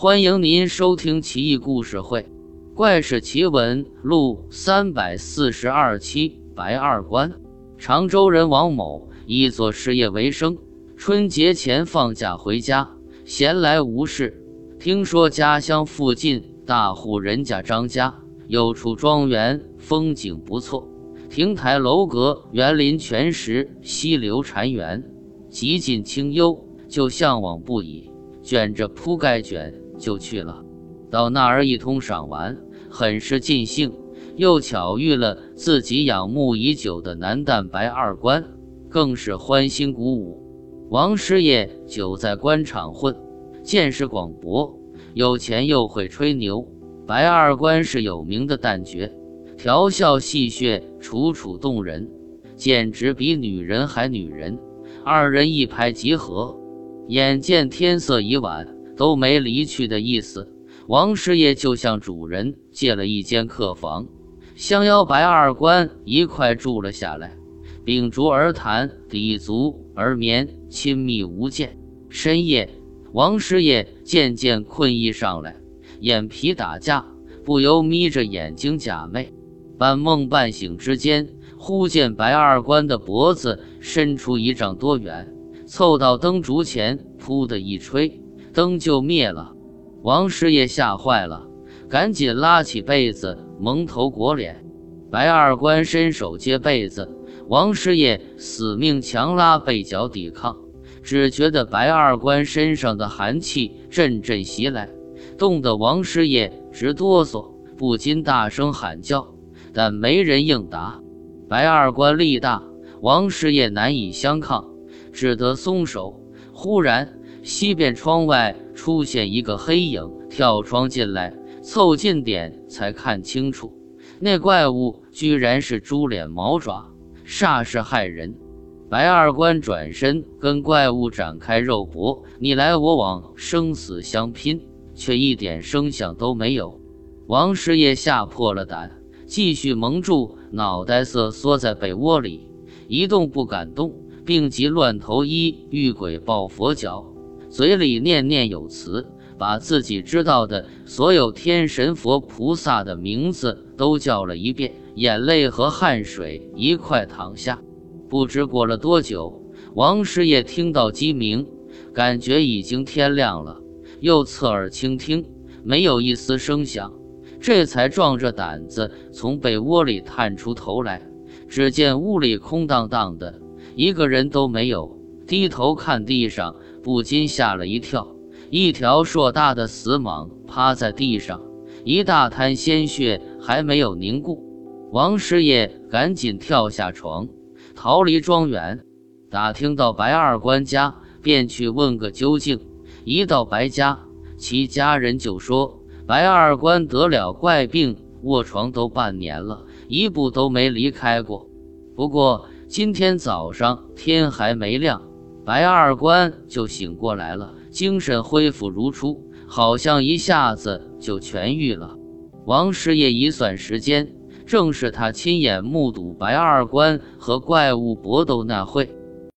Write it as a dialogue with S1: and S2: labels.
S1: 欢迎您收听《奇异故事会·怪事奇闻录》三百四十二期。白二关，常州人王某以做事业为生，春节前放假回家，闲来无事，听说家乡附近大户人家张家有处庄园，风景不错，亭台楼阁，园林泉石，溪流潺湲，极尽清幽，就向往不已，卷着铺盖卷。就去了，到那儿一通赏玩，很是尽兴。又巧遇了自己仰慕已久的男旦白二官，更是欢欣鼓舞。王师爷久在官场混，见识广博，有钱又会吹牛。白二官是有名的旦角，调笑戏谑，楚楚动人，简直比女人还女人。二人一拍即合，眼见天色已晚。都没离去的意思，王师爷就向主人借了一间客房，相邀白二官一块住了下来，秉烛而谈，抵足而眠，亲密无间。深夜，王师爷渐渐困意上来，眼皮打架，不由眯着眼睛假寐。半梦半醒之间，忽见白二官的脖子伸出一丈多远，凑到灯烛前，噗的一吹。灯就灭了，王师爷吓坏了，赶紧拉起被子蒙头裹脸。白二官伸手接被子，王师爷死命强拉被角抵抗，只觉得白二官身上的寒气阵阵袭来，冻得王师爷直哆嗦，不禁大声喊叫，但没人应答。白二官力大，王师爷难以相抗，只得松手。忽然。西边窗外出现一个黑影，跳窗进来，凑近点才看清楚，那怪物居然是猪脸毛爪，煞是骇人。白二官转身跟怪物展开肉搏，你来我往，生死相拼，却一点声响都没有。王师爷吓破了胆，继续蒙住脑袋，瑟缩在被窝里，一动不敢动，病急乱投医，遇鬼抱佛脚。嘴里念念有词，把自己知道的所有天神佛菩萨的名字都叫了一遍，眼泪和汗水一块淌下。不知过了多久，王师爷听到鸡鸣，感觉已经天亮了，又侧耳倾听，没有一丝声响，这才壮着胆子从被窝里探出头来，只见屋里空荡荡的，一个人都没有。低头看地上。不禁吓了一跳，一条硕大的死蟒趴在地上，一大滩鲜血还没有凝固。王师爷赶紧跳下床，逃离庄园，打听到白二官家，便去问个究竟。一到白家，其家人就说白二官得了怪病，卧床都半年了，一步都没离开过。不过今天早上天还没亮。白二官就醒过来了，精神恢复如初，好像一下子就痊愈了。王师爷一算时间，正是他亲眼目睹白二官和怪物搏斗那会。